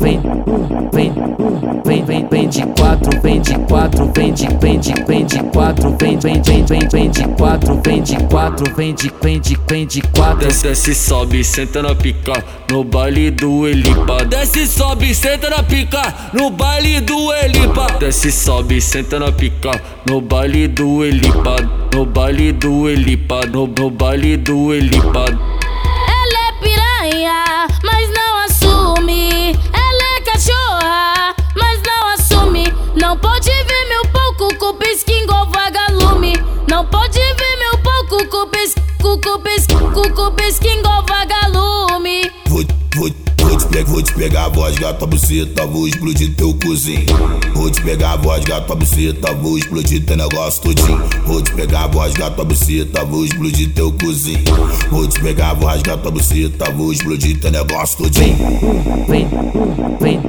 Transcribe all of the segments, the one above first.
vem, vem, vem, vem, vem de quatro, vem de quatro, vem de, vem de, vem de quatro, vem, vem, vem, vem, vem de quatro, vem de quatro, vem de, vem de, vem de quatro. Desce, sobe, senta na pica, no baile do Elipa. Desce, sobe, senta na pica, no baile do Elipa. Desce, sobe, senta na pica, no baile do Elipa, no baile do Elipa, no, no baile do Elipa. Ver meu pouco com igual vagalume. Não pode ver meu pouco com pisca, com pisca, com igual vagalume. Vou, vou, vou te pegar, vou te pegar a voz, gata buceta, vou explodir teu cozinho. Vou te pegar a voz, gata buceta, vou explodir teu negócio todinho. Vou te pegar a voz, gata buceta, vou explodir teu cozinho. Vou te pegar a voz, gata buceta, vou explodir teu negócio todinho. vem, vem,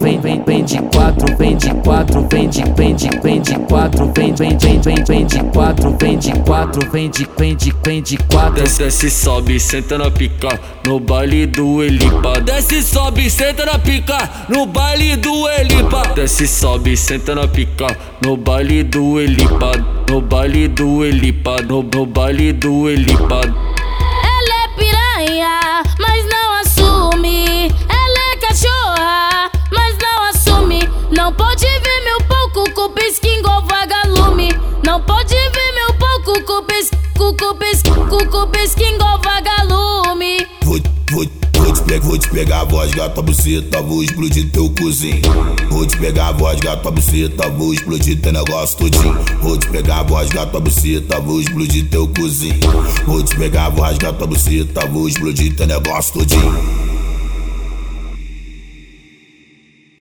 vem, vem, vem de quatro, vem de quatro, vem de, vem de, vem de quatro, vem, vem, vem, vem, vem de quatro, vem de quatro, vem de, vem de, vem de quatro. Desce, desce, sobe, senta na pica, no baile do Elipa. Desce, sobe, senta na pica, no baile do Elipa. Desce, sobe, senta na pica, no baile do Elipa. No baile do Elipa, no, no baile do Elipa. Ela é piranha, mas não pisca igual vagalume. Vou, vou, vou te pegar, vou te pegar a voz, gata buceta, vou explodir teu cozinho. Vou te pegar a voz, gata buceta, vou explodir teu negócio todinho. Vou te pegar a voz, gata buceta, vou explodir teu cozinho. Vou te pegar a voz, gata buceta, vou explodir teu negócio todinho.